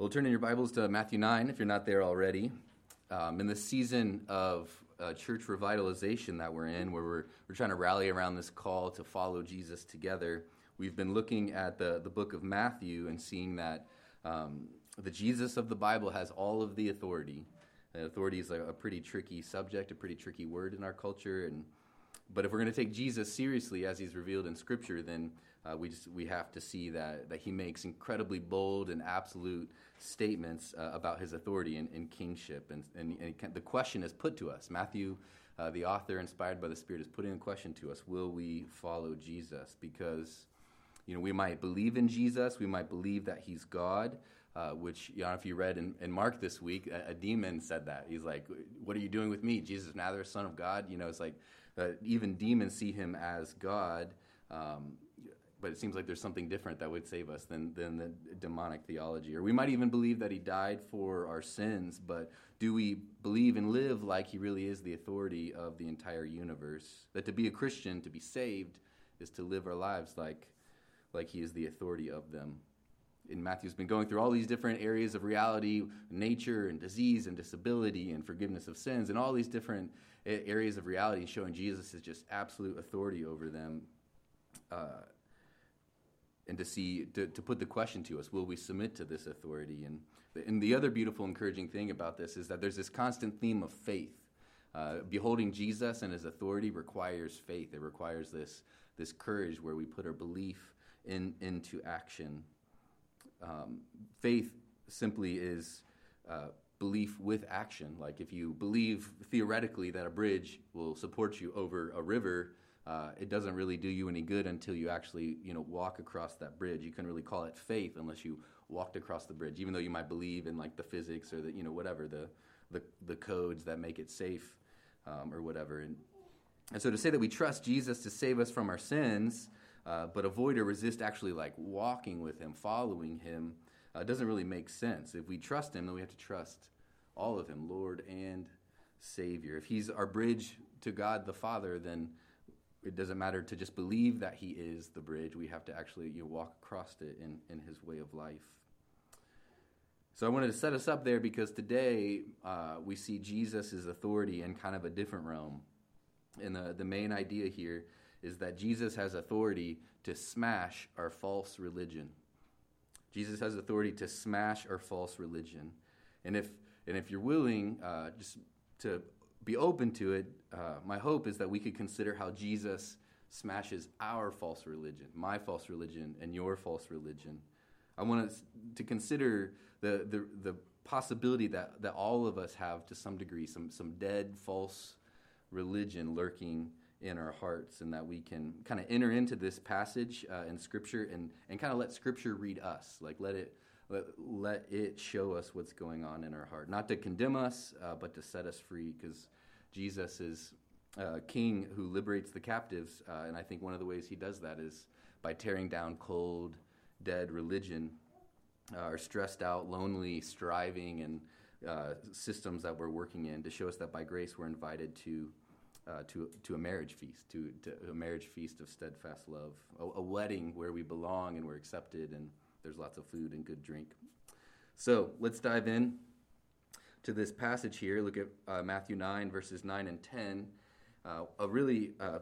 Well, turn in your Bibles to Matthew 9 if you're not there already. Um, in the season of uh, church revitalization that we're in, where we're, we're trying to rally around this call to follow Jesus together, we've been looking at the, the book of Matthew and seeing that um, the Jesus of the Bible has all of the authority. And authority is a, a pretty tricky subject, a pretty tricky word in our culture. And, but if we're going to take Jesus seriously as he's revealed in Scripture, then uh, we just we have to see that that he makes incredibly bold and absolute statements uh, about his authority and, and kingship, and, and, and can, the question is put to us. Matthew, uh, the author, inspired by the Spirit, is putting a question to us: Will we follow Jesus? Because you know we might believe in Jesus, we might believe that he's God. Uh, which, know, if you read in, in Mark this week, a, a, demon said that. He's like, What are you doing with me? Jesus now they're Son of God? You know, it's like uh, even demons see him as God. Um, but it seems like there's something different that would save us than, than the demonic theology. Or we might even believe that he died for our sins, but do we believe and live like he really is the authority of the entire universe? That to be a Christian, to be saved, is to live our lives like, like he is the authority of them. And Matthew's been going through all these different areas of reality, nature and disease and disability and forgiveness of sins, and all these different areas of reality, showing Jesus is just absolute authority over them. Uh, and to see to, to put the question to us will we submit to this authority? And and the other beautiful encouraging thing about this is that there's this constant theme of faith. Uh, beholding jesus and his authority requires faith. It requires this this courage where we put our belief in into action. Um, faith simply is uh, belief with action. Like if you believe theoretically that a bridge will support you over a river uh, it doesn't really do you any good until you actually you know walk across that bridge. You can really call it faith unless you walked across the bridge even though you might believe in like the physics or the you know whatever the the, the codes that make it safe um, or whatever. And, and so to say that we trust jesus to save us from our sins uh, but avoid or resist actually like walking with him following him uh, doesn't really make sense. If we trust him then we have to trust all of him lord and savior. If he's our bridge to god the father then it doesn't matter to just believe that he is the bridge. We have to actually you know, walk across it in, in his way of life. So I wanted to set us up there because today uh, we see Jesus' authority in kind of a different realm. And the, the main idea here is that Jesus has authority to smash our false religion. Jesus has authority to smash our false religion. And if, and if you're willing uh, just to be open to it, uh, my hope is that we could consider how Jesus smashes our false religion, my false religion, and your false religion. I want us to consider the, the, the possibility that, that all of us have, to some degree, some, some dead, false religion lurking in our hearts, and that we can kind of enter into this passage uh, in Scripture and, and kind of let Scripture read us. Like, let it let, let it show us what's going on in our heart. Not to condemn us, uh, but to set us free, because Jesus is uh, king who liberates the captives. Uh, and I think one of the ways he does that is by tearing down cold, dead religion, uh, or stressed out, lonely, striving, and uh, systems that we're working in to show us that by grace we're invited to. Uh, to, to a marriage feast, to, to a marriage feast of steadfast love, a, a wedding where we belong and we're accepted and there's lots of food and good drink. So let's dive in to this passage here. Look at uh, Matthew 9, verses 9 and 10. Uh, a really uh,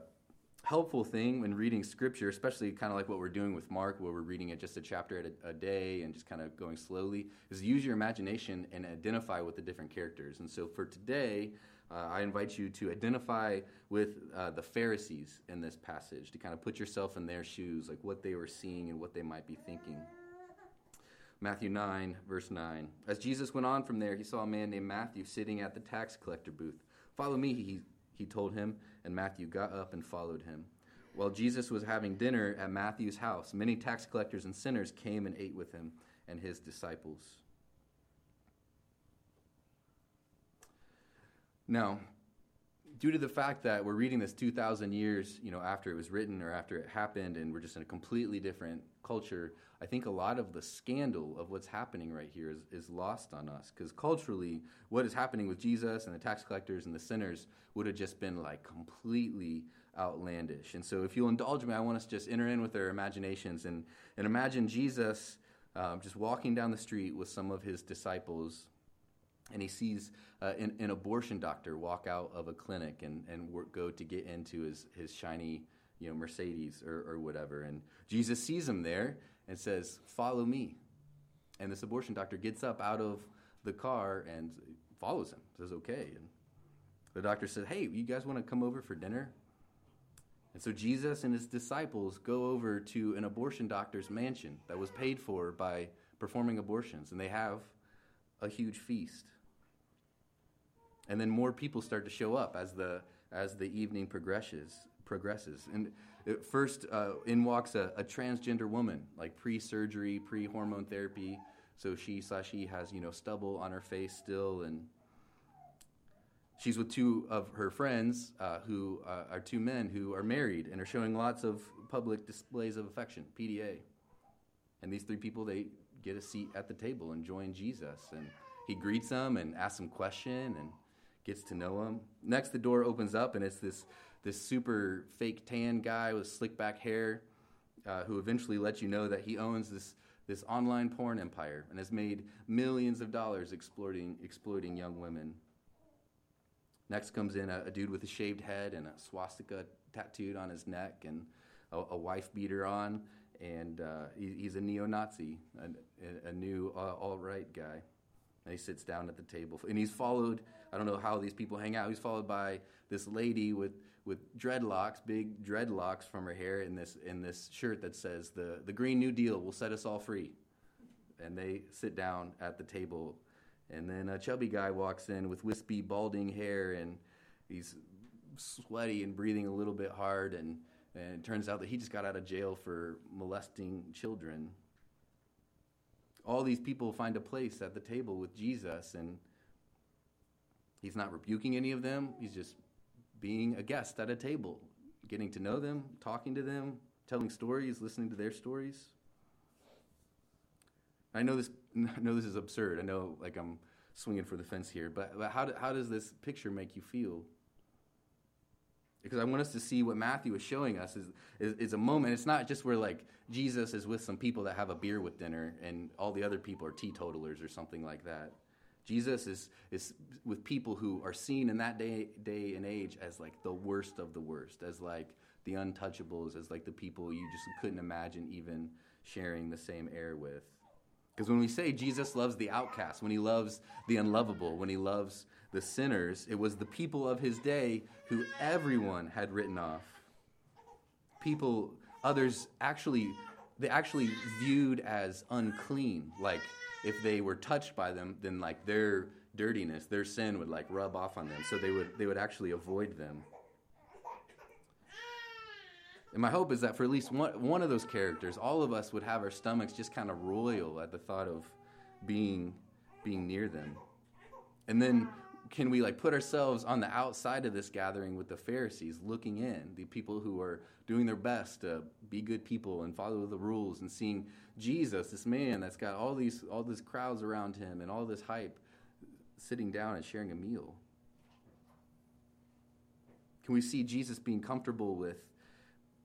helpful thing when reading scripture, especially kind of like what we're doing with Mark, where we're reading it just a chapter at a, a day and just kind of going slowly, is use your imagination and identify with the different characters. And so for today, uh, I invite you to identify with uh, the Pharisees in this passage, to kind of put yourself in their shoes, like what they were seeing and what they might be thinking. Matthew 9, verse 9. As Jesus went on from there, he saw a man named Matthew sitting at the tax collector booth. Follow me, he, he told him, and Matthew got up and followed him. While Jesus was having dinner at Matthew's house, many tax collectors and sinners came and ate with him and his disciples. Now, due to the fact that we're reading this 2,000 years, you know, after it was written or after it happened, and we're just in a completely different culture, I think a lot of the scandal of what's happening right here is, is lost on us. Because culturally, what is happening with Jesus and the tax collectors and the sinners would have just been like completely outlandish. And so, if you'll indulge me, I want us to just enter in with our imaginations and, and imagine Jesus um, just walking down the street with some of his disciples, and he sees uh, an, an, abortion doctor walk out of a clinic and, and work, go to get into his, his shiny you know, Mercedes or, or whatever. And Jesus sees him there and says, Follow me. And this abortion doctor gets up out of the car and follows him, says, Okay. And the doctor says, Hey, you guys want to come over for dinner? And so Jesus and his disciples go over to an abortion doctor's mansion that was paid for by performing abortions, and they have a huge feast. And then more people start to show up as the as the evening progresses progresses. And first, uh, in walks a, a, transgender woman, like pre-surgery, pre-hormone therapy. So she slash he has you know stubble on her face still, and she's with two of her friends uh, who uh, are two men who are married and are showing lots of public displays of affection, PDA. And these three people, they get a seat at the table and join Jesus. And he greets them and asks them question and gets to know him. Next, the door opens up and it's this this super fake tan guy with slick back hair uh, who eventually lets you know that he owns this, this online porn empire and has made millions of dollars exploiting, exploiting young women. Next comes in a, a dude with a shaved head and a swastika tattooed on his neck and a, a wife beater on, and uh, he, he's a neo Nazi, a, a, new uh, alt right guy. And he sits down at the table. And he's followed, I don't know how these people hang out, he's followed by this lady with with dreadlocks, big dreadlocks from her hair, in this in this shirt that says the the Green New Deal will set us all free. And they sit down at the table, and then a chubby guy walks in with wispy, balding hair, and he's sweaty and breathing a little bit hard, and and it turns out that he just got out of jail for molesting children. All these people find a place at the table with Jesus, and he's not rebuking any of them. He's just being a guest at a table, getting to know them, talking to them, telling stories, listening to their stories. I know this. I know this is absurd. I know, like I'm swinging for the fence here, but, but how, do, how does this picture make you feel? Because I want us to see what Matthew is showing us is, is, is, a moment. It's not just where like Jesus is with some people that have a beer with dinner and all the other people are teetotalers or something like that. Jesus is, is with people who are seen in that day, day and age as like the worst of the worst, as like the untouchables, as like the people you just couldn't imagine even sharing the same air with. Because when we say Jesus loves the outcast, when he loves the unlovable, when he loves the sinners, it was the people of his day who everyone had written off. People, others actually, they actually viewed as unclean, like if they were touched by them, then like their dirtiness, their sin would like rub off on them. So they would they would actually avoid them. And my hope is that for at least one, one of those characters, all of us would have our stomachs just kind of royal at the thought of being being near them. And then can we like put ourselves on the outside of this gathering with the Pharisees looking in, the people who are doing their best to be good people and follow the rules and seeing Jesus, this man that's got all these all these crowds around him and all this hype sitting down and sharing a meal? Can we see Jesus being comfortable with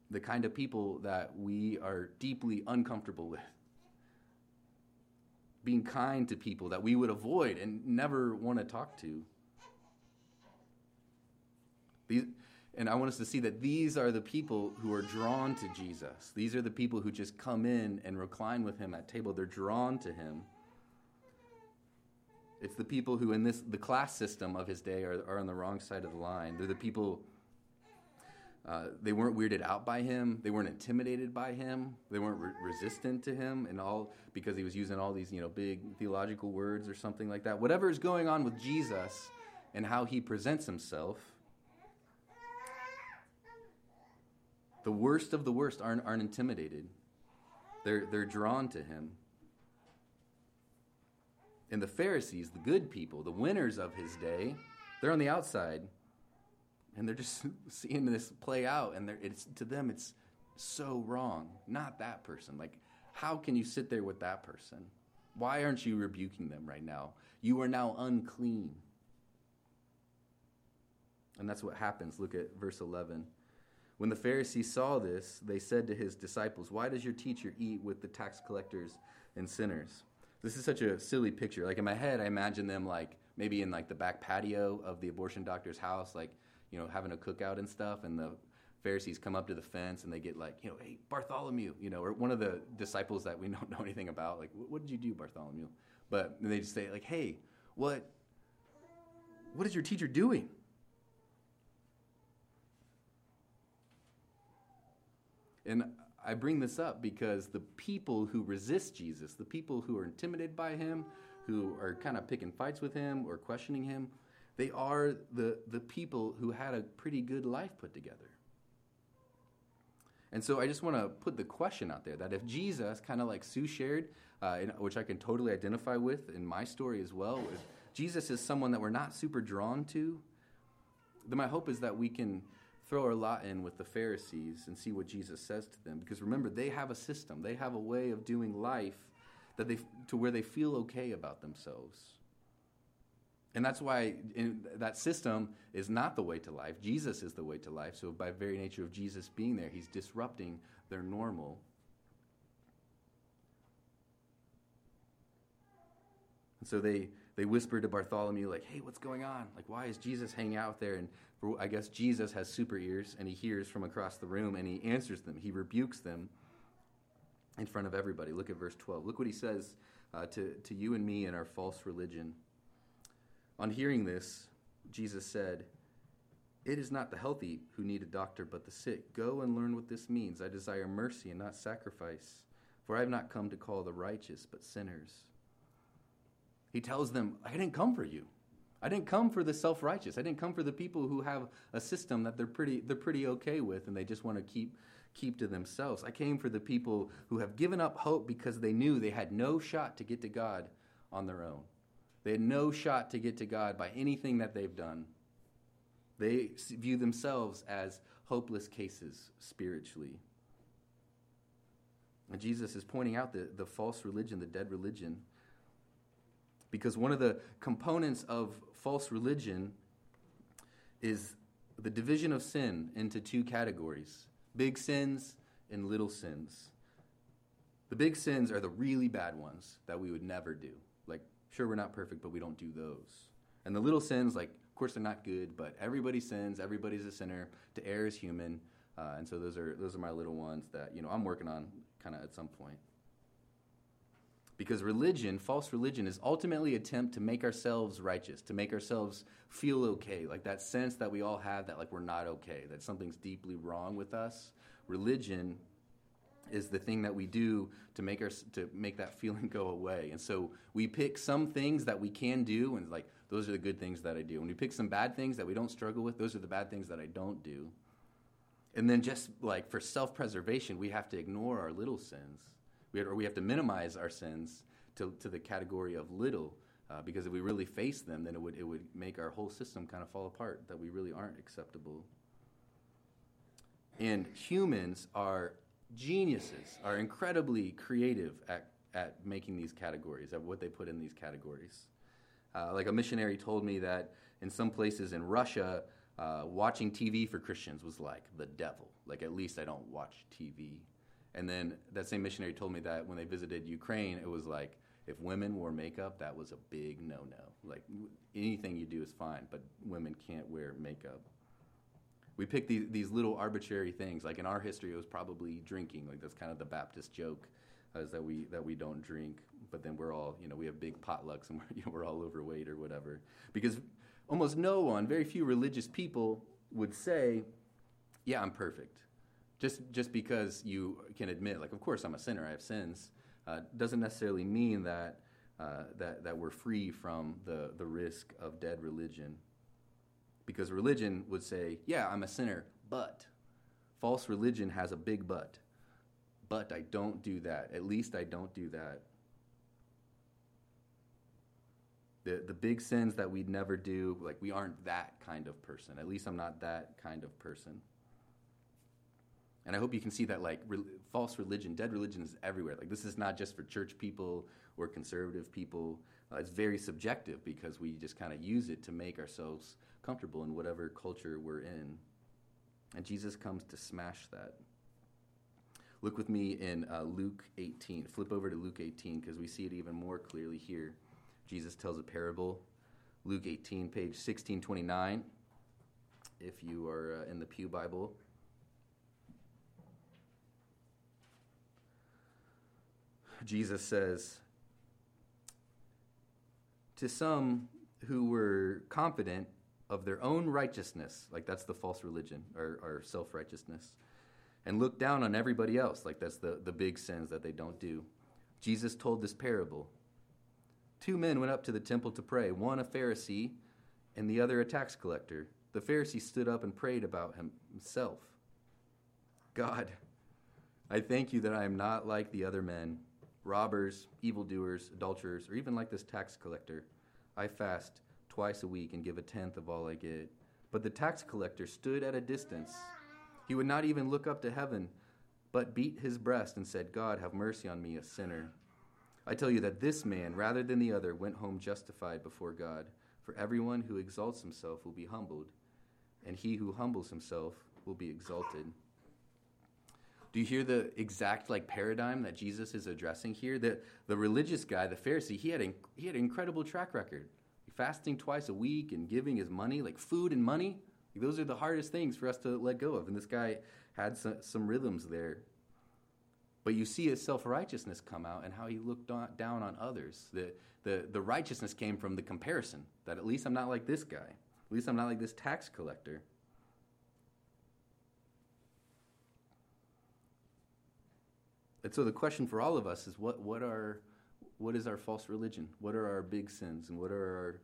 the kind of people that we are deeply uncomfortable with? Being kind to people that we would avoid and never want to talk to. These, and I want us to see that these are the people who are drawn to Jesus. These are the people who just come in and recline with him at table. They're drawn to him. It's the people who, in this the class system of his day, are, are on the wrong side of the line. They're the people. Uh, they weren't weirded out by him. They weren't intimidated by him. They weren't re- resistant to him, and all because he was using all these, you know, big theological words or something like that. Whatever is going on with Jesus and how he presents himself, The worst of the worst aren't, aren't intimidated, they're, they're drawn to him. And the Pharisees, the good people, the winners of his day, they're on the outside. And they're just seeing this play out, and it's, to them, it's so wrong. Not that person. Like, how can you sit there with that person? Why aren't you rebuking them right now? You are now unclean. And that's what happens. Look at verse 11. When the Pharisees saw this, they said to his disciples, Why does your teacher eat with the tax collectors and sinners. This is such a silly picture. Like in my head, I imagine them like maybe in like the back patio of the abortion doctor's house, like, you know, having a cookout and stuff, and the Pharisees come up to the fence and they get like, you know, hey, Bartholomew, you know, or one of the disciples that we don't know anything about, like, what did you do, Bartholomew? But they just say, like, hey, what, what is your teacher doing? And I bring this up because the people who resist Jesus, the people who are intimidated by him, who are kind of picking fights with him or questioning him, they are the, the people who had a pretty good life put together. And so I just want to put the question out there that if Jesus, kind of like Sue shared, uh, in, which I can totally identify with in my story as well, if Jesus is someone that we're not super drawn to, then my hope is that we can throw our lot in with the Pharisees and see what Jesus says to them. Because remember, they have a system, they have a way of doing life that they, to where they feel okay about themselves. And that's why that system is not the way to life. Jesus is the way to life. So, by very nature of Jesus being there, he's disrupting their normal. And so they, they whisper to Bartholomew, like, hey, what's going on? Like, why is Jesus hanging out there? And for, I guess Jesus has super ears and he hears from across the room and he answers them. He rebukes them in front of everybody. Look at verse 12. Look what he says uh, to, to you and me and our false religion. On hearing this, Jesus said, It is not the healthy who need a doctor, but the sick. Go and learn what this means. I desire mercy and not sacrifice, for I have not come to call the righteous, but sinners. He tells them, I didn't come for you. I didn't come for the self righteous. I didn't come for the people who have a system that they're pretty, they're pretty okay with and they just want to keep, keep to themselves. I came for the people who have given up hope because they knew they had no shot to get to God on their own. They had no shot to get to God by anything that they've done. They view themselves as hopeless cases spiritually. And Jesus is pointing out the, the false religion, the dead religion, because one of the components of false religion is the division of sin into two categories big sins and little sins. The big sins are the really bad ones that we would never do. Like Sure, we're not perfect, but we don't do those. And the little sins, like, of course, they're not good, but everybody sins. Everybody's a sinner. To err is human. Uh, and so those are those are my little ones that you know I'm working on kind of at some point. Because religion, false religion, is ultimately attempt to make ourselves righteous, to make ourselves feel okay, like that sense that we all have that like we're not okay, that something's deeply wrong with us. Religion is the thing that we do to make our to make that feeling go away. And so we pick some things that we can do, and like those are the good things that I do. And we pick some bad things that we don't struggle with. Those are the bad things that I don't do. And then just like for self-preservation, we have to ignore our little sins, we have, or we have to minimize our sins to to the category of little. Uh, because if we really face them, then it would it would make our whole system kind of fall apart. That we really aren't acceptable. And humans are geniuses are incredibly creative at, at making these categories, at what they put in these categories. Uh, like a missionary told me that in some places in Russia, uh, watching TV for Christians was like the devil. Like, at least I don't watch TV. And then that same missionary told me that when they visited Ukraine, it was like if women wore makeup, that was a big no no. Like, anything you do is fine, but women can't wear makeup we pick these, these little arbitrary things. Like in our history, it was probably drinking. Like that's kind of the Baptist joke, is that we that we don't drink, but then we're all you know we have big potlucks and we're you know, we're all overweight or whatever. Because almost no one, very few religious people would say, "Yeah, I'm perfect." Just just because you can admit, like, of course I'm a sinner, I have sins, uh, doesn't necessarily mean that. Uh, that, that we're free from the, the risk of dead religion. Because religion would say, yeah, I'm a sinner, but false religion has a big but. But I don't do that. At least I don't do that. The, the big sins that we'd never do, like we aren't that kind of person. At least I'm not that kind of person. And I hope you can see that, like, re- false religion, dead religion is everywhere. Like, this is not just for church people or conservative people. Uh, it's very subjective because we just kind of use it to make ourselves comfortable in whatever culture we're in. And Jesus comes to smash that. Look with me in uh, Luke 18. Flip over to Luke 18 because we see it even more clearly here. Jesus tells a parable. Luke 18, page 1629, if you are uh, in the Pew Bible. Jesus says, To some who were confident of their own righteousness, like that's the false religion or, or self righteousness, and looked down on everybody else, like that's the, the big sins that they don't do. Jesus told this parable. Two men went up to the temple to pray, one a Pharisee and the other a tax collector. The Pharisee stood up and prayed about himself God, I thank you that I am not like the other men, robbers, evildoers, adulterers, or even like this tax collector. I fast twice a week and give a tenth of all I get. But the tax collector stood at a distance. He would not even look up to heaven, but beat his breast and said, God, have mercy on me, a sinner. I tell you that this man, rather than the other, went home justified before God. For everyone who exalts himself will be humbled, and he who humbles himself will be exalted. Do you hear the exact like paradigm that Jesus is addressing here? The the religious guy, the Pharisee, he had a, he had an incredible track record, fasting twice a week and giving his money, like food and money. Those are the hardest things for us to let go of. And this guy had some, some rhythms there. But you see his self righteousness come out and how he looked on, down on others. The, the, the righteousness came from the comparison that at least I'm not like this guy, at least I'm not like this tax collector. And so the question for all of us is what, what, are, what is our false religion? What are our big sins? And what are our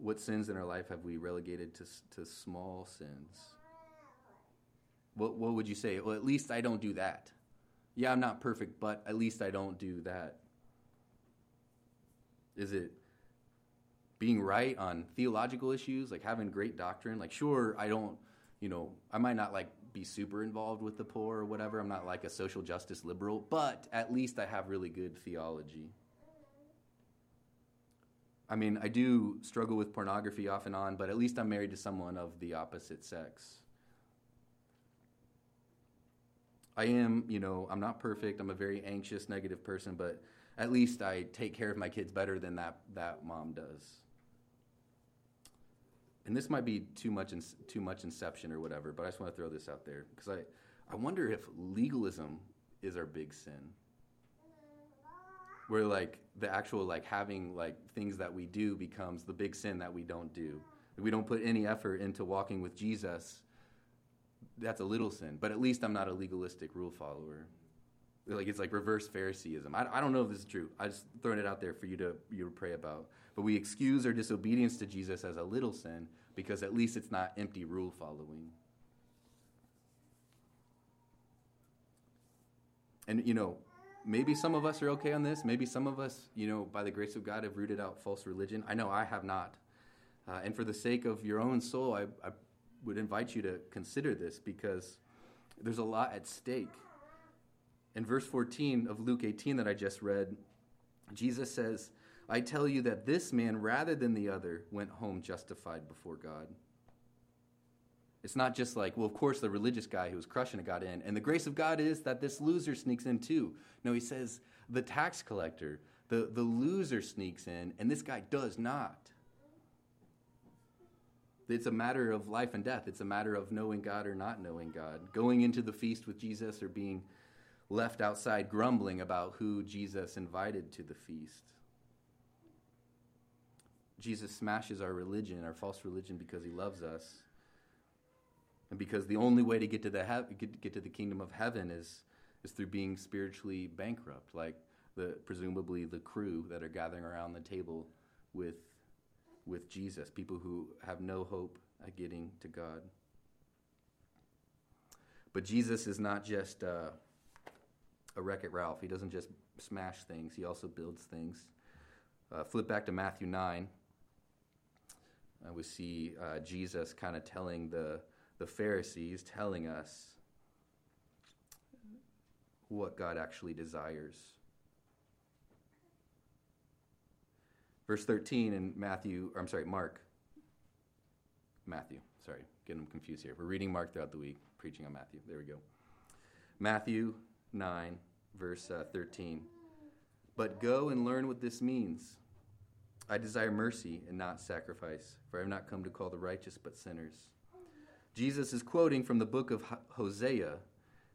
what sins in our life have we relegated to, to small sins? What, what would you say? Well, at least I don't do that. Yeah, I'm not perfect, but at least I don't do that. Is it being right on theological issues, like having great doctrine? Like, sure, I don't, you know, I might not like be super involved with the poor or whatever. I'm not like a social justice liberal, but at least I have really good theology. I mean, I do struggle with pornography off and on, but at least I'm married to someone of the opposite sex. I am, you know, I'm not perfect. I'm a very anxious, negative person, but at least I take care of my kids better than that, that mom does. And this might be too much, in, too much inception or whatever, but I just want to throw this out there because I, I wonder if legalism is our big sin where like the actual like having like things that we do becomes the big sin that we don't do. If we don't put any effort into walking with Jesus, that's a little sin. But at least I'm not a legalistic rule follower. Like it's like reverse Phariseeism. I, I don't know if this is true. I just throwing it out there for you to you to pray about. But we excuse our disobedience to Jesus as a little sin because at least it's not empty rule following. And you know, maybe some of us are okay on this. Maybe some of us, you know, by the grace of God, have rooted out false religion. I know I have not. Uh, and for the sake of your own soul, I, I would invite you to consider this because there's a lot at stake. In verse 14 of Luke 18 that I just read, Jesus says, I tell you that this man, rather than the other, went home justified before God. It's not just like, well, of course, the religious guy who was crushing it got in. And the grace of God is that this loser sneaks in too. No, he says the tax collector, the, the loser sneaks in, and this guy does not. It's a matter of life and death. It's a matter of knowing God or not knowing God, going into the feast with Jesus or being left outside grumbling about who Jesus invited to the feast. Jesus smashes our religion, our false religion, because he loves us. And because the only way to get to the he- get, get to the kingdom of heaven is is through being spiritually bankrupt, like the presumably the crew that are gathering around the table with with Jesus, people who have no hope at getting to God. But Jesus is not just uh, a Wreck It Ralph. He doesn't just smash things, he also builds things. Uh, flip back to Matthew 9. Uh, we see uh, Jesus kind of telling the the Pharisees telling us what God actually desires. Verse 13 in Matthew, or I'm sorry, Mark. Matthew, sorry, getting them confused here. We're reading Mark throughout the week, preaching on Matthew. There we go. Matthew 9, verse uh, 13. But go and learn what this means. I desire mercy and not sacrifice, for I have not come to call the righteous but sinners. Jesus is quoting from the book of Hosea.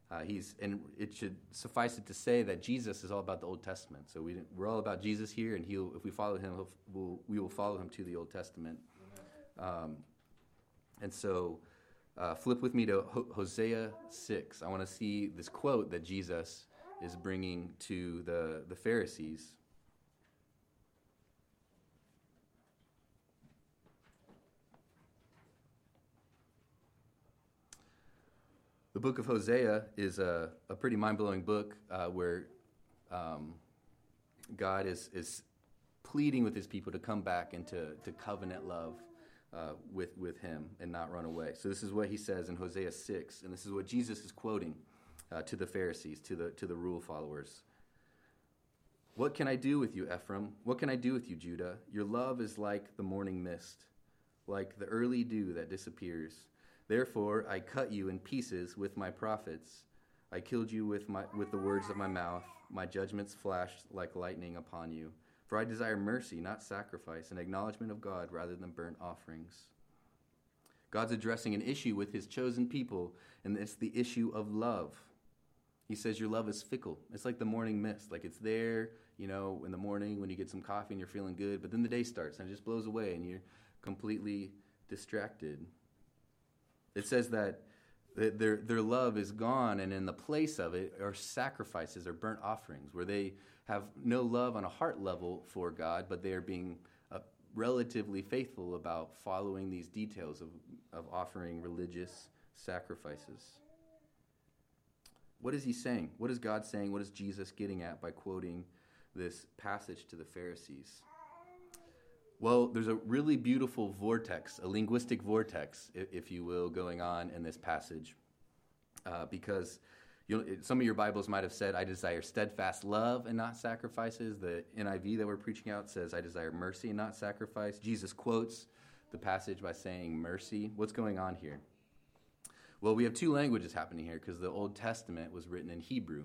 Uh, he's, and it should suffice it to say that Jesus is all about the Old Testament. So we, we're all about Jesus here, and he'll, if we follow him, we'll, we will follow him to the Old Testament. Um, and so uh, flip with me to Hosea 6. I want to see this quote that Jesus is bringing to the, the Pharisees. Book of Hosea is a, a pretty mind blowing book uh, where um, God is, is pleading with his people to come back into to covenant love uh, with, with him and not run away. So, this is what he says in Hosea 6, and this is what Jesus is quoting uh, to the Pharisees, to the, to the rule followers. What can I do with you, Ephraim? What can I do with you, Judah? Your love is like the morning mist, like the early dew that disappears. Therefore, I cut you in pieces with my prophets. I killed you with, my, with the words of my mouth. My judgments flashed like lightning upon you. For I desire mercy, not sacrifice, and acknowledgement of God rather than burnt offerings. God's addressing an issue with his chosen people, and it's the issue of love. He says your love is fickle. It's like the morning mist. Like it's there, you know, in the morning when you get some coffee and you're feeling good, but then the day starts and it just blows away and you're completely distracted. It says that their, their love is gone, and in the place of it are sacrifices or burnt offerings, where they have no love on a heart level for God, but they are being uh, relatively faithful about following these details of, of offering religious sacrifices. What is he saying? What is God saying? What is Jesus getting at by quoting this passage to the Pharisees? Well, there's a really beautiful vortex, a linguistic vortex, if you will, going on in this passage. Uh, because some of your Bibles might have said, I desire steadfast love and not sacrifices. The NIV that we're preaching out says, I desire mercy and not sacrifice. Jesus quotes the passage by saying mercy. What's going on here? Well, we have two languages happening here because the Old Testament was written in Hebrew.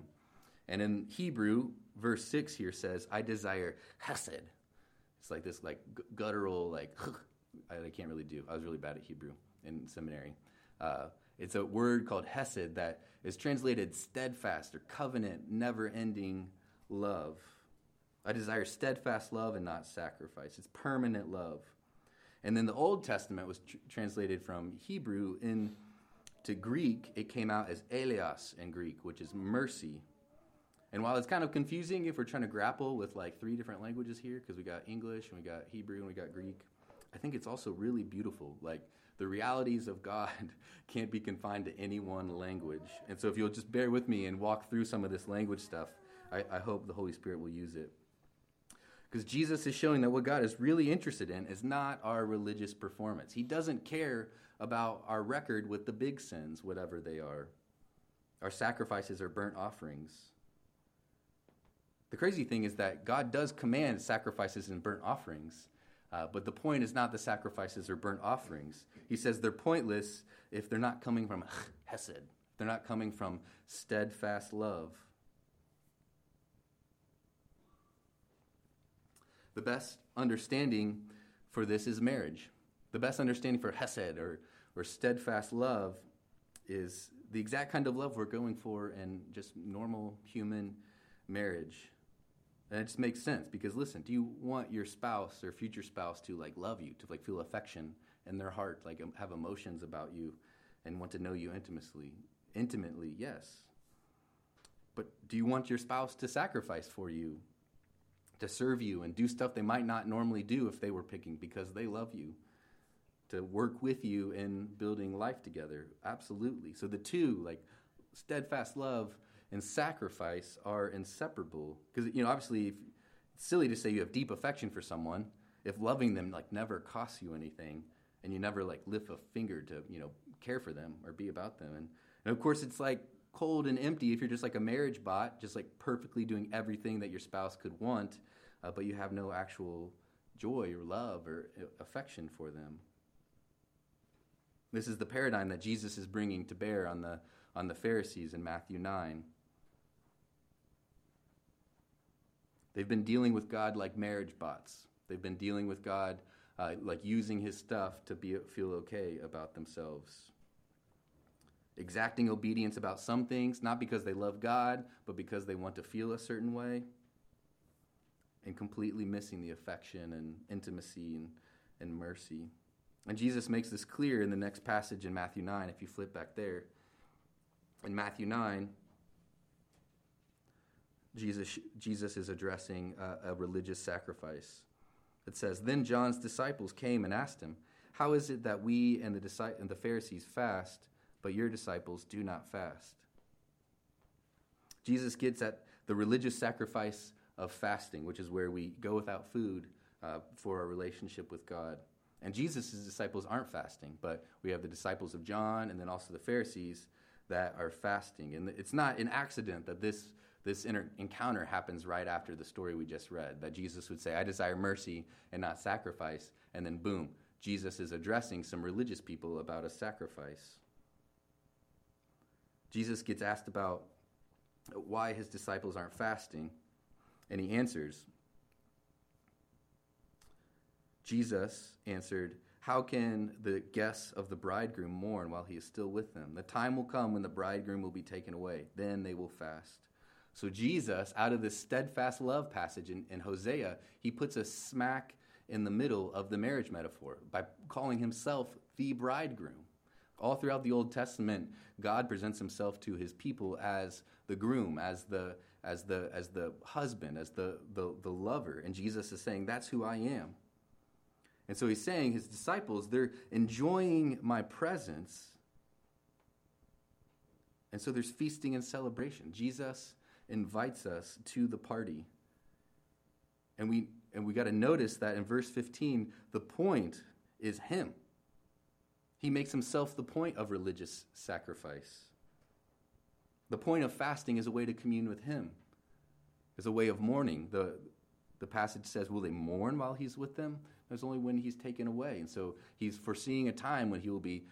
And in Hebrew, verse 6 here says, I desire hesed. It's like this like guttural, like, I, I can't really do. I was really bad at Hebrew in seminary. Uh, it's a word called hesed that is translated steadfast or covenant, never ending love. I desire steadfast love and not sacrifice. It's permanent love. And then the Old Testament was tr- translated from Hebrew into Greek, it came out as eleos in Greek, which is mercy. And while it's kind of confusing if we're trying to grapple with like three different languages here, because we got English and we got Hebrew and we got Greek, I think it's also really beautiful. Like the realities of God can't be confined to any one language. And so if you'll just bear with me and walk through some of this language stuff, I, I hope the Holy Spirit will use it. Because Jesus is showing that what God is really interested in is not our religious performance. He doesn't care about our record with the big sins, whatever they are. Our sacrifices or burnt offerings. The crazy thing is that God does command sacrifices and burnt offerings, uh, but the point is not the sacrifices or burnt offerings. He says they're pointless if they're not coming from hesed, they're not coming from steadfast love. The best understanding for this is marriage. The best understanding for hesed or, or steadfast love is the exact kind of love we're going for in just normal human marriage. And it just makes sense because listen, do you want your spouse or future spouse to like love you, to like feel affection in their heart, like have emotions about you and want to know you intimately? Intimately, yes. But do you want your spouse to sacrifice for you, to serve you and do stuff they might not normally do if they were picking because they love you? to work with you in building life together. Absolutely. So the two, like steadfast love and sacrifice, are inseparable. Because you know, obviously, if, it's silly to say you have deep affection for someone if loving them like never costs you anything, and you never like lift a finger to you know care for them or be about them. And, and of course, it's like cold and empty if you're just like a marriage bot, just like perfectly doing everything that your spouse could want, uh, but you have no actual joy or love or uh, affection for them. This is the paradigm that Jesus is bringing to bear on the, on the Pharisees in Matthew 9. They've been dealing with God like marriage bots. They've been dealing with God uh, like using his stuff to be, feel okay about themselves. Exacting obedience about some things, not because they love God, but because they want to feel a certain way. And completely missing the affection and intimacy and, and mercy. And Jesus makes this clear in the next passage in Matthew 9, if you flip back there. In Matthew 9, Jesus, Jesus is addressing a, a religious sacrifice. It says, Then John's disciples came and asked him, How is it that we and the, and the Pharisees fast, but your disciples do not fast? Jesus gets at the religious sacrifice of fasting, which is where we go without food uh, for our relationship with God. And Jesus' disciples aren't fasting, but we have the disciples of John and then also the Pharisees that are fasting. And it's not an accident that this this inter- encounter happens right after the story we just read that Jesus would say, I desire mercy and not sacrifice. And then, boom, Jesus is addressing some religious people about a sacrifice. Jesus gets asked about why his disciples aren't fasting, and he answers. Jesus answered, How can the guests of the bridegroom mourn while he is still with them? The time will come when the bridegroom will be taken away. Then they will fast. So, Jesus, out of this steadfast love passage in, in Hosea, he puts a smack in the middle of the marriage metaphor by calling himself the bridegroom. All throughout the Old Testament, God presents himself to his people as the groom, as the, as the, as the husband, as the, the, the lover. And Jesus is saying, That's who I am. And so he's saying, His disciples, they're enjoying my presence. And so there's feasting and celebration. Jesus invites us to the party. And we, and we got to notice that in verse 15, the point is Him. He makes Himself the point of religious sacrifice. The point of fasting is a way to commune with Him, is a way of mourning. The, the passage says, Will they mourn while He's with them? There's only when He's taken away. And so He's foreseeing a time when He will be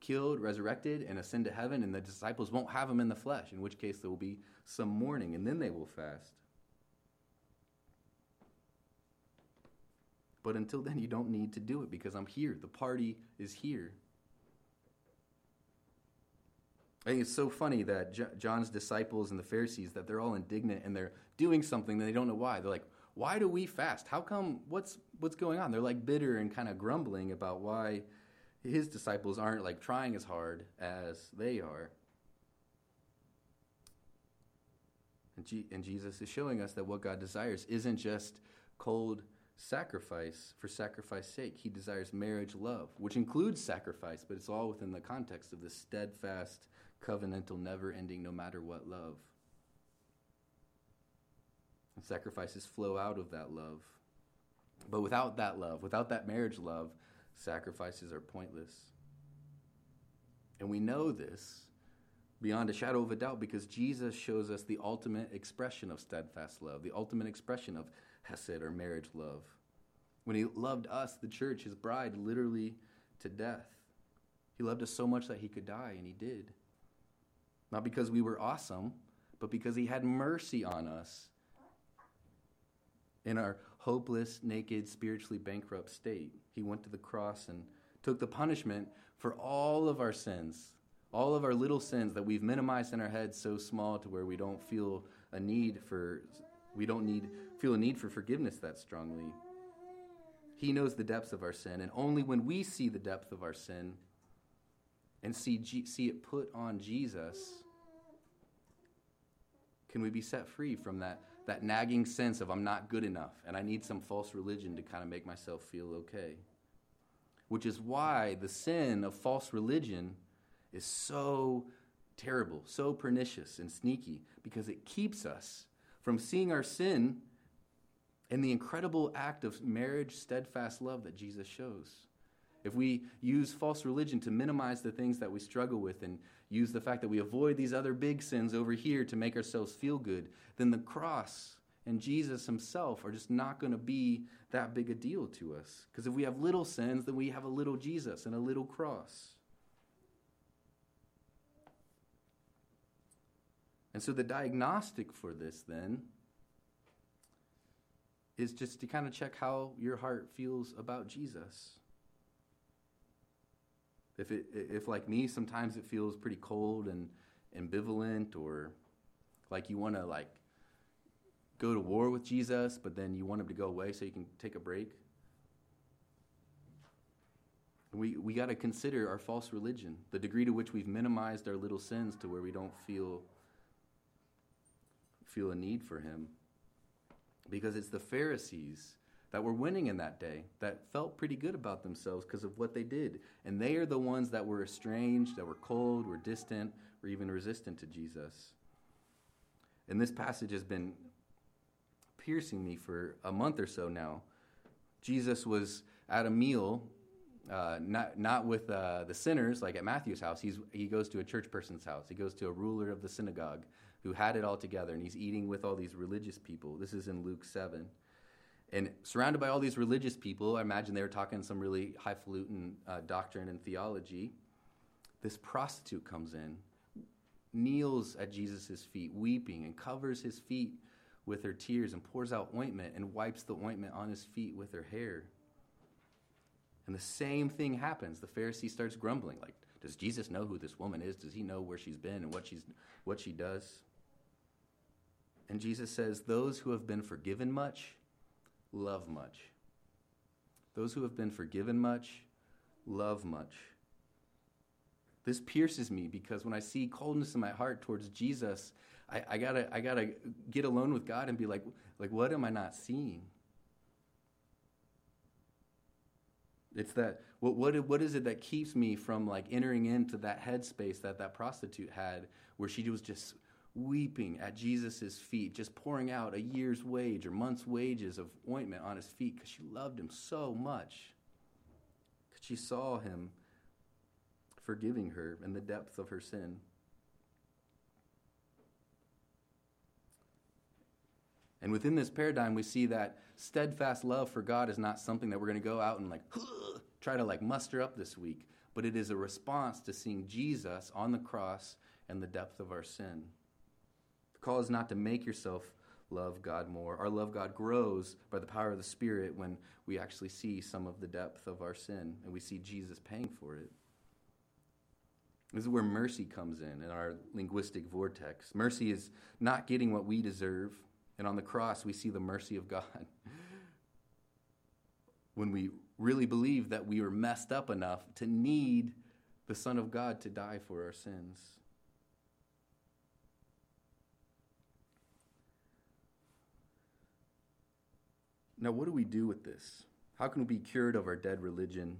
killed, resurrected, and ascend to heaven, and the disciples won't have Him in the flesh, in which case there will be some mourning, and then they will fast. But until then, you don't need to do it because I'm here. The party is here. I think it's so funny that John's disciples and the Pharisees that they're all indignant and they're doing something that they don't know why. They're like, "Why do we fast? How come? What's what's going on?" They're like bitter and kind of grumbling about why his disciples aren't like trying as hard as they are. And, G- and Jesus is showing us that what God desires isn't just cold sacrifice for sacrifice sake. He desires marriage love, which includes sacrifice, but it's all within the context of this steadfast, covenantal, never ending, no matter what love. And sacrifices flow out of that love. But without that love, without that marriage love, sacrifices are pointless. And we know this beyond a shadow of a doubt because Jesus shows us the ultimate expression of steadfast love, the ultimate expression of hesed or marriage love. When he loved us, the church, his bride, literally to death. He loved us so much that he could die, and he did. Not because we were awesome, but because he had mercy on us in our hopeless, naked, spiritually bankrupt state. He went to the cross and took the punishment for all of our sins all of our little sins that we've minimized in our heads so small to where we don't feel a need for we don't need feel a need for forgiveness that strongly he knows the depths of our sin and only when we see the depth of our sin and see see it put on Jesus can we be set free from that that nagging sense of I'm not good enough and I need some false religion to kind of make myself feel okay which is why the sin of false religion is so terrible, so pernicious and sneaky because it keeps us from seeing our sin and the incredible act of marriage, steadfast love that Jesus shows. If we use false religion to minimize the things that we struggle with and use the fact that we avoid these other big sins over here to make ourselves feel good, then the cross and Jesus himself are just not going to be that big a deal to us. Because if we have little sins, then we have a little Jesus and a little cross. And so the diagnostic for this then is just to kind of check how your heart feels about Jesus. If, it, if like me, sometimes it feels pretty cold and ambivalent, or like you want to like go to war with Jesus, but then you want him to go away so you can take a break. We, we got to consider our false religion, the degree to which we've minimized our little sins to where we don't feel, feel a need for him. Because it's the Pharisees that were winning in that day that felt pretty good about themselves because of what they did. And they are the ones that were estranged, that were cold, were distant, or even resistant to Jesus. And this passage has been piercing me for a month or so now. Jesus was at a meal uh, not not with uh, the sinners like at Matthew's house. He's he goes to a church person's house. He goes to a ruler of the synagogue who had it all together, and he's eating with all these religious people. This is in Luke seven, and surrounded by all these religious people, I imagine they were talking some really highfalutin uh, doctrine and theology. This prostitute comes in, kneels at Jesus' feet, weeping, and covers his feet with her tears, and pours out ointment and wipes the ointment on his feet with her hair. And the same thing happens. The Pharisee starts grumbling, like, does Jesus know who this woman is? Does he know where she's been and what she's what she does? And Jesus says, Those who have been forgiven much love much. Those who have been forgiven much love much. This pierces me because when I see coldness in my heart towards Jesus, I, I, gotta I gotta get alone with God and be like, like, what am I not seeing? It's that what, what, what is it that keeps me from like entering into that headspace that that prostitute had where she was just weeping at Jesus' feet, just pouring out a year's wage or month's wages of ointment on his feet because she loved him so much. Because she saw him forgiving her in the depth of her sin. And within this paradigm, we see that steadfast love for God is not something that we're going to go out and like try to like muster up this week, but it is a response to seeing Jesus on the cross and the depth of our sin. Is not to make yourself love God more. Our love God grows by the power of the Spirit when we actually see some of the depth of our sin and we see Jesus paying for it. This is where mercy comes in in our linguistic vortex. Mercy is not getting what we deserve and on the cross, we see the mercy of God. when we really believe that we were messed up enough to need the Son of God to die for our sins. Now, what do we do with this? How can we be cured of our dead religion?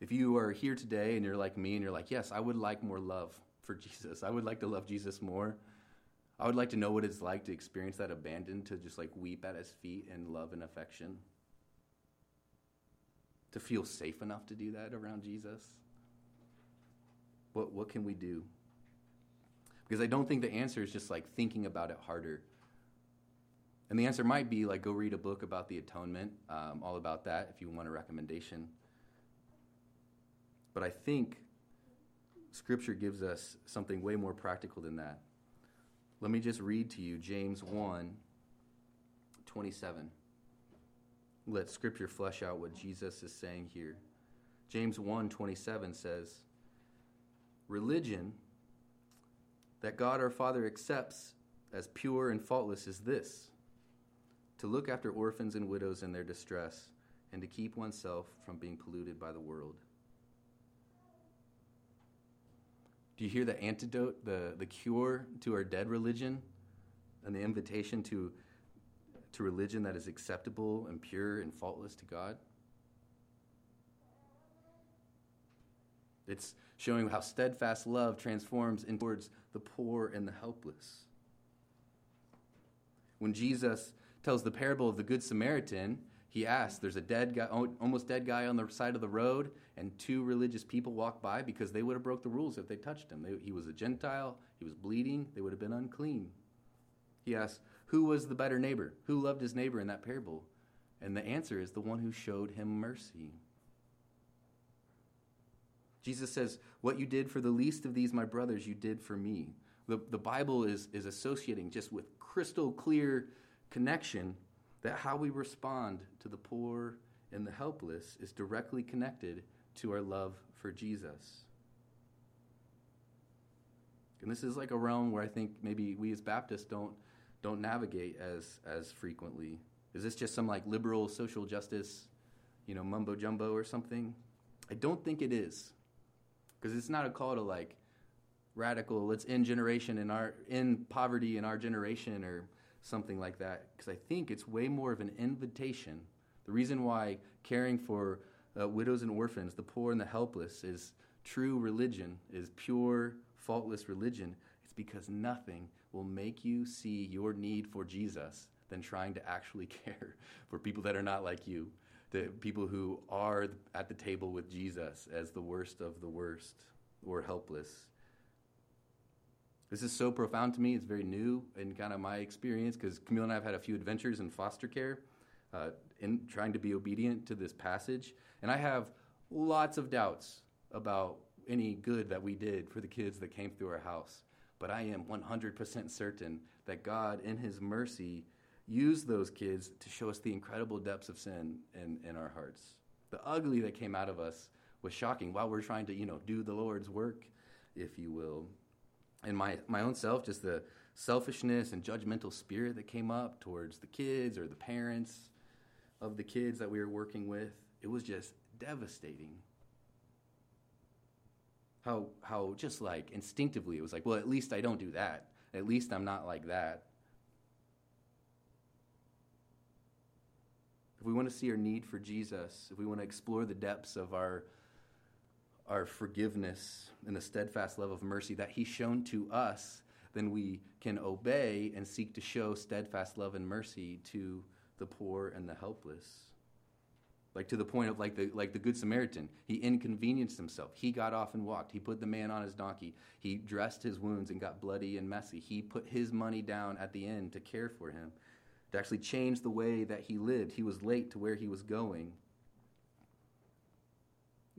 If you are here today and you're like me and you're like, yes, I would like more love for Jesus, I would like to love Jesus more. I would like to know what it's like to experience that abandon, to just like weep at his feet in love and affection. To feel safe enough to do that around Jesus. What, what can we do? Because I don't think the answer is just like thinking about it harder. And the answer might be like go read a book about the atonement, um, all about that if you want a recommendation. But I think Scripture gives us something way more practical than that. Let me just read to you James 1 27. Let scripture flesh out what Jesus is saying here. James 1 27 says, Religion that God our Father accepts as pure and faultless is this to look after orphans and widows in their distress and to keep oneself from being polluted by the world. Do you hear the antidote, the, the cure to our dead religion, and the invitation to, to religion that is acceptable and pure and faultless to God? It's showing how steadfast love transforms towards the poor and the helpless. When Jesus tells the parable of the Good Samaritan, he asks, There's a dead guy, almost dead guy on the side of the road, and two religious people walk by because they would have broke the rules if they touched him. They, he was a Gentile, he was bleeding, they would have been unclean. He asks, Who was the better neighbor? Who loved his neighbor in that parable? And the answer is the one who showed him mercy. Jesus says, What you did for the least of these, my brothers, you did for me. The, the Bible is, is associating just with crystal clear connection that how we respond to the poor and the helpless is directly connected to our love for Jesus. And this is like a realm where I think maybe we as Baptists don't don't navigate as as frequently. Is this just some like liberal social justice, you know, mumbo jumbo or something? I don't think it is. Because it's not a call to like radical, let's end generation in our end poverty in our generation or something like that. Because I think it's way more of an invitation. The reason why caring for uh, widows and orphans, the poor and the helpless, is true religion, is pure, faultless religion, it's because nothing will make you see your need for Jesus than trying to actually care for people that are not like you, the people who are at the table with Jesus as the worst of the worst or helpless. This is so profound to me. It's very new in kind of my experience because Camille and I have had a few adventures in foster care uh, in trying to be obedient to this passage. And I have lots of doubts about any good that we did for the kids that came through our house. But I am 100% certain that God, in His mercy, used those kids to show us the incredible depths of sin in, in our hearts. The ugly that came out of us was shocking while we're trying to, you know, do the Lord's work, if you will. And my, my own self, just the selfishness and judgmental spirit that came up towards the kids or the parents of the kids that we were working with, it was just devastating. How, how just like instinctively it was like, well, at least I don't do that. At least I'm not like that. If we want to see our need for Jesus, if we want to explore the depths of our our forgiveness and the steadfast love of mercy that He's shown to us, then we can obey and seek to show steadfast love and mercy to the poor and the helpless. Like to the point of like the like the Good Samaritan, he inconvenienced himself. He got off and walked. He put the man on his donkey. He dressed his wounds and got bloody and messy. He put his money down at the end to care for him, to actually change the way that he lived. He was late to where he was going.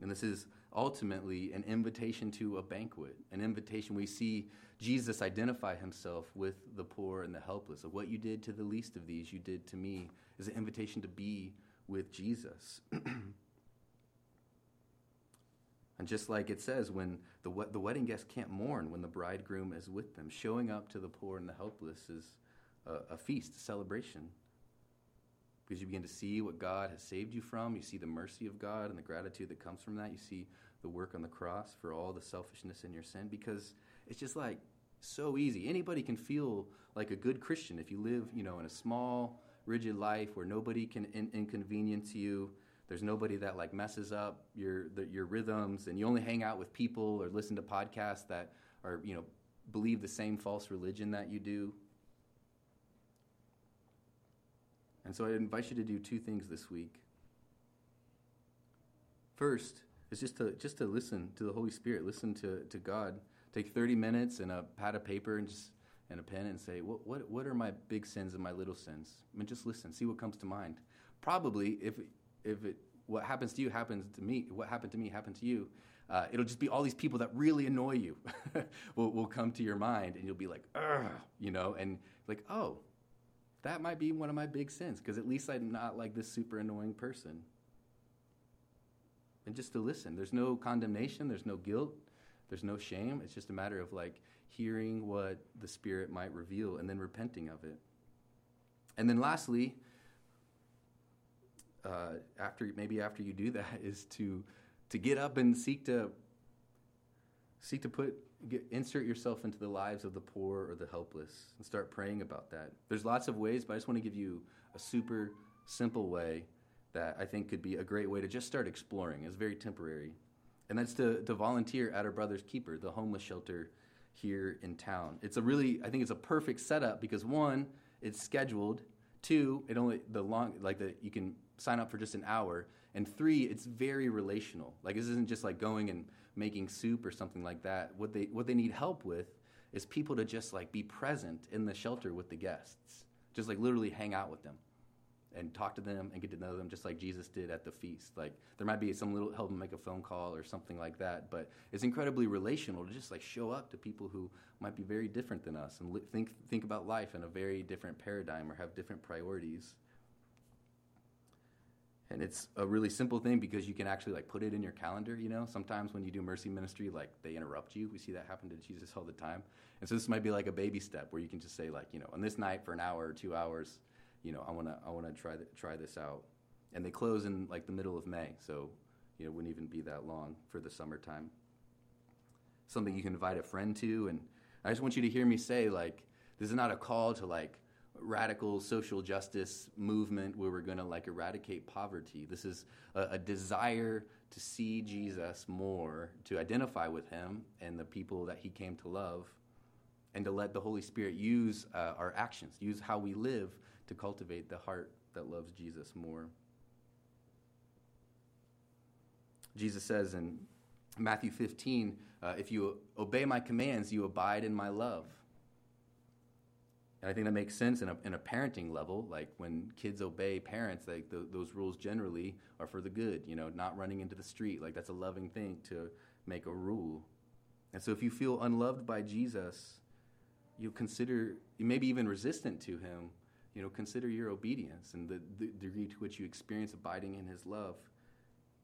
And this is ultimately an invitation to a banquet, an invitation we see Jesus identify himself with the poor and the helpless. Of what you did to the least of these, you did to me, is an invitation to be with Jesus. and just like it says, when the, the wedding guests can't mourn when the bridegroom is with them, showing up to the poor and the helpless is a, a feast, a celebration. Because you begin to see what God has saved you from. You see the mercy of God and the gratitude that comes from that. You see the work on the cross for all the selfishness in your sin. Because it's just like so easy. Anybody can feel like a good Christian if you live, you know, in a small, rigid life where nobody can in- inconvenience you. There's nobody that like messes up your the, your rhythms, and you only hang out with people or listen to podcasts that are you know believe the same false religion that you do. And so I invite you to do two things this week. First is just to just to listen to the Holy Spirit, listen to, to God. Take 30 minutes and a pad of paper and just and a pen and say, what, what, what are my big sins and my little sins? I mean, just listen, see what comes to mind. Probably, if, if it, what happens to you happens to me, what happened to me happened to you, uh, it'll just be all these people that really annoy you will, will come to your mind, and you'll be like, Ugh, you know, and like, oh, that might be one of my big sins, because at least I'm not like this super annoying person. And just to listen. There's no condemnation, there's no guilt, there's no shame. It's just a matter of like hearing what the Spirit might reveal and then repenting of it. And then lastly, uh, after maybe after you do that, is to to get up and seek to seek to put get, insert yourself into the lives of the poor or the helpless and start praying about that. There's lots of ways, but I just want to give you a super simple way that I think could be a great way to just start exploring. It's very temporary, and that's to to volunteer at our Brother's Keeper, the homeless shelter here in town. It's a really, I think it's a perfect setup because one, it's scheduled. Two, it only the long like the you can sign up for just an hour. And three, it's very relational. Like this isn't just like going and making soup or something like that. What they what they need help with is people to just like be present in the shelter with the guests. Just like literally hang out with them and talk to them and get to know them just like Jesus did at the feast. Like there might be some little help them make a phone call or something like that, but it's incredibly relational to just like show up to people who might be very different than us and think think about life in a very different paradigm or have different priorities. and it's a really simple thing because you can actually like put it in your calendar you know sometimes when you do mercy ministry like they interrupt you we see that happen to jesus all the time and so this might be like a baby step where you can just say like you know on this night for an hour or two hours you know i want to i want to try th- try this out and they close in like the middle of may so you know wouldn't even be that long for the summertime something you can invite a friend to and i just want you to hear me say like this is not a call to like radical social justice movement where we're going to like eradicate poverty. This is a, a, desire to see Jesus more, to identify with him and the people that he came to love, and to let the Holy Spirit use uh, our actions, use how we live to cultivate the heart that loves Jesus more. Jesus says in Matthew 15, uh, if you obey my commands, you abide in my love. And I think that makes sense in a, in a parenting level. Like when kids obey parents, like those rules generally are for the good, you know, not running into the street. Like that's a loving thing to make a rule. And so if you feel unloved by Jesus, you consider, maybe even resistant to him, you know, consider your obedience and the, the degree to which you experience abiding in his love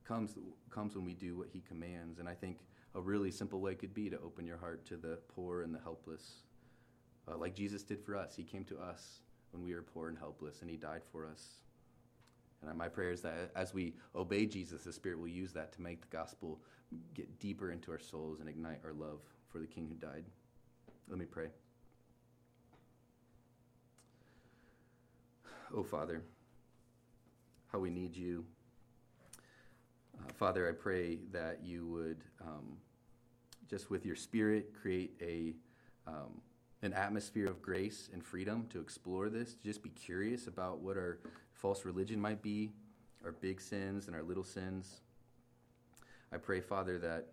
comes, comes when we do what he commands. And I think a really simple way could be to open your heart to the poor and the helpless uh, like Jesus did for us. He came to us when we were poor and helpless, and He died for us. And my prayer is that as we obey Jesus, the Spirit will use that to make the gospel get deeper into our souls and ignite our love for the King who died. Let me pray. Oh, Father, how we need you. Uh, Father, I pray that you would, um, just with your Spirit, create a um, an atmosphere of grace and freedom to explore this, to just be curious about what our false religion might be, our big sins and our little sins. I pray, Father, that